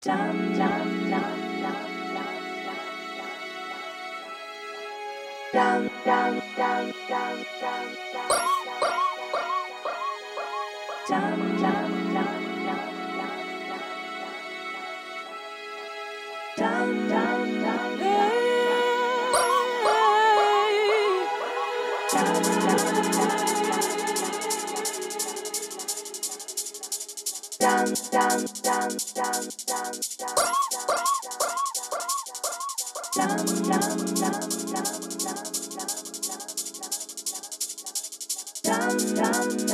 down, down, down, down, down, down, down. down.